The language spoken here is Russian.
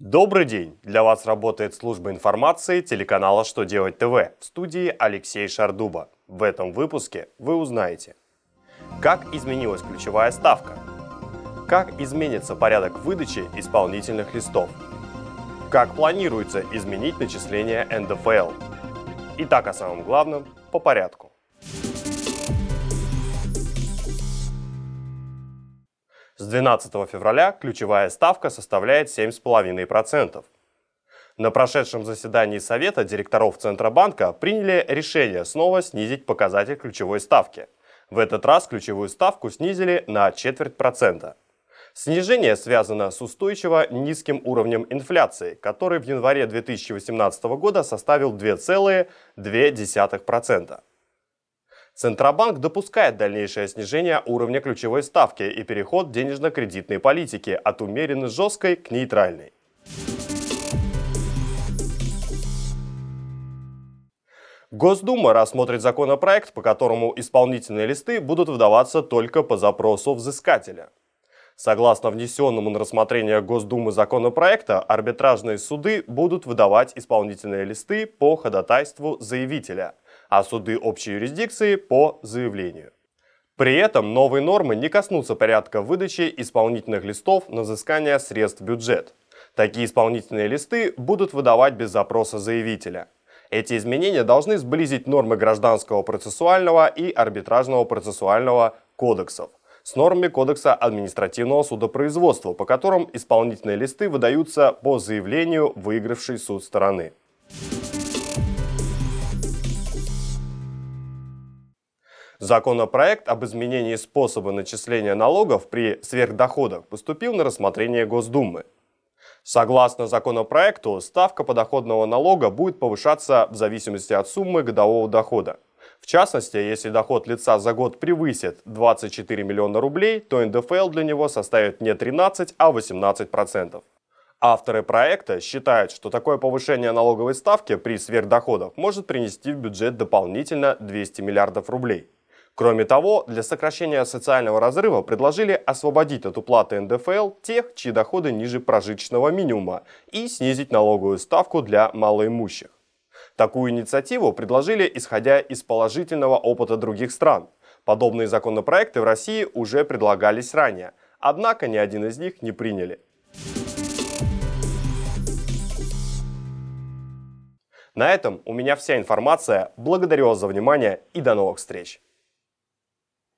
Добрый день! Для вас работает служба информации телеканала «Что делать ТВ» в студии Алексей Шардуба. В этом выпуске вы узнаете, как изменилась ключевая ставка, как изменится порядок выдачи исполнительных листов, как планируется изменить начисление НДФЛ. Итак, о самом главном по порядку. С 12 февраля ключевая ставка составляет 7,5%. На прошедшем заседании Совета директоров Центробанка приняли решение снова снизить показатель ключевой ставки. В этот раз ключевую ставку снизили на четверть процента. Снижение связано с устойчиво низким уровнем инфляции, который в январе 2018 года составил 2,2%. Центробанк допускает дальнейшее снижение уровня ключевой ставки и переход денежно-кредитной политики от умеренно жесткой к нейтральной. Госдума рассмотрит законопроект, по которому исполнительные листы будут выдаваться только по запросу взыскателя. Согласно внесенному на рассмотрение Госдумы законопроекта, арбитражные суды будут выдавать исполнительные листы по ходатайству заявителя – а суды общей юрисдикции по заявлению. При этом новые нормы не коснутся порядка выдачи исполнительных листов на взыскание средств в бюджет. Такие исполнительные листы будут выдавать без запроса заявителя. Эти изменения должны сблизить нормы гражданского процессуального и арбитражного процессуального кодексов с нормами Кодекса административного судопроизводства, по которым исполнительные листы выдаются по заявлению выигравшей суд стороны. Законопроект об изменении способа начисления налогов при сверхдоходах поступил на рассмотрение Госдумы. Согласно законопроекту, ставка подоходного налога будет повышаться в зависимости от суммы годового дохода. В частности, если доход лица за год превысит 24 миллиона рублей, то НДФЛ для него составит не 13, а 18%. Авторы проекта считают, что такое повышение налоговой ставки при сверхдоходах может принести в бюджет дополнительно 200 миллиардов рублей. Кроме того, для сокращения социального разрыва предложили освободить от уплаты НДФЛ тех, чьи доходы ниже прожиточного минимума, и снизить налоговую ставку для малоимущих. Такую инициативу предложили, исходя из положительного опыта других стран. Подобные законопроекты в России уже предлагались ранее, однако ни один из них не приняли. На этом у меня вся информация. Благодарю вас за внимание и до новых встреч!